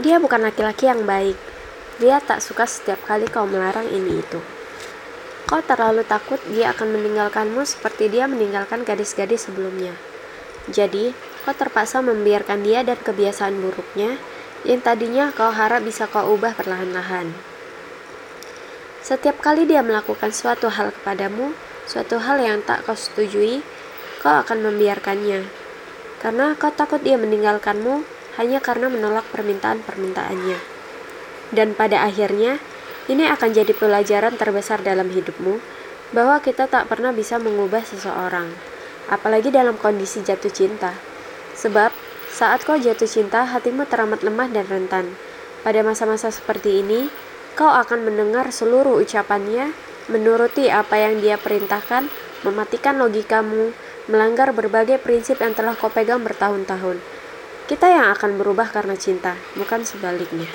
Dia bukan laki-laki yang baik. Dia tak suka setiap kali kau melarang ini itu. Kau terlalu takut dia akan meninggalkanmu seperti dia meninggalkan gadis-gadis sebelumnya. Jadi, kau terpaksa membiarkan dia dan kebiasaan buruknya yang tadinya kau harap bisa kau ubah perlahan-lahan. Setiap kali dia melakukan suatu hal kepadamu, suatu hal yang tak kau setujui, kau akan membiarkannya. Karena kau takut dia meninggalkanmu hanya karena menolak permintaan-permintaannya. Dan pada akhirnya, ini akan jadi pelajaran terbesar dalam hidupmu bahwa kita tak pernah bisa mengubah seseorang, apalagi dalam kondisi jatuh cinta. Sebab, saat kau jatuh cinta, hatimu teramat lemah dan rentan. Pada masa-masa seperti ini, kau akan mendengar seluruh ucapannya, menuruti apa yang dia perintahkan, mematikan logikamu, melanggar berbagai prinsip yang telah kau pegang bertahun-tahun. Kita yang akan berubah karena cinta, bukan sebaliknya.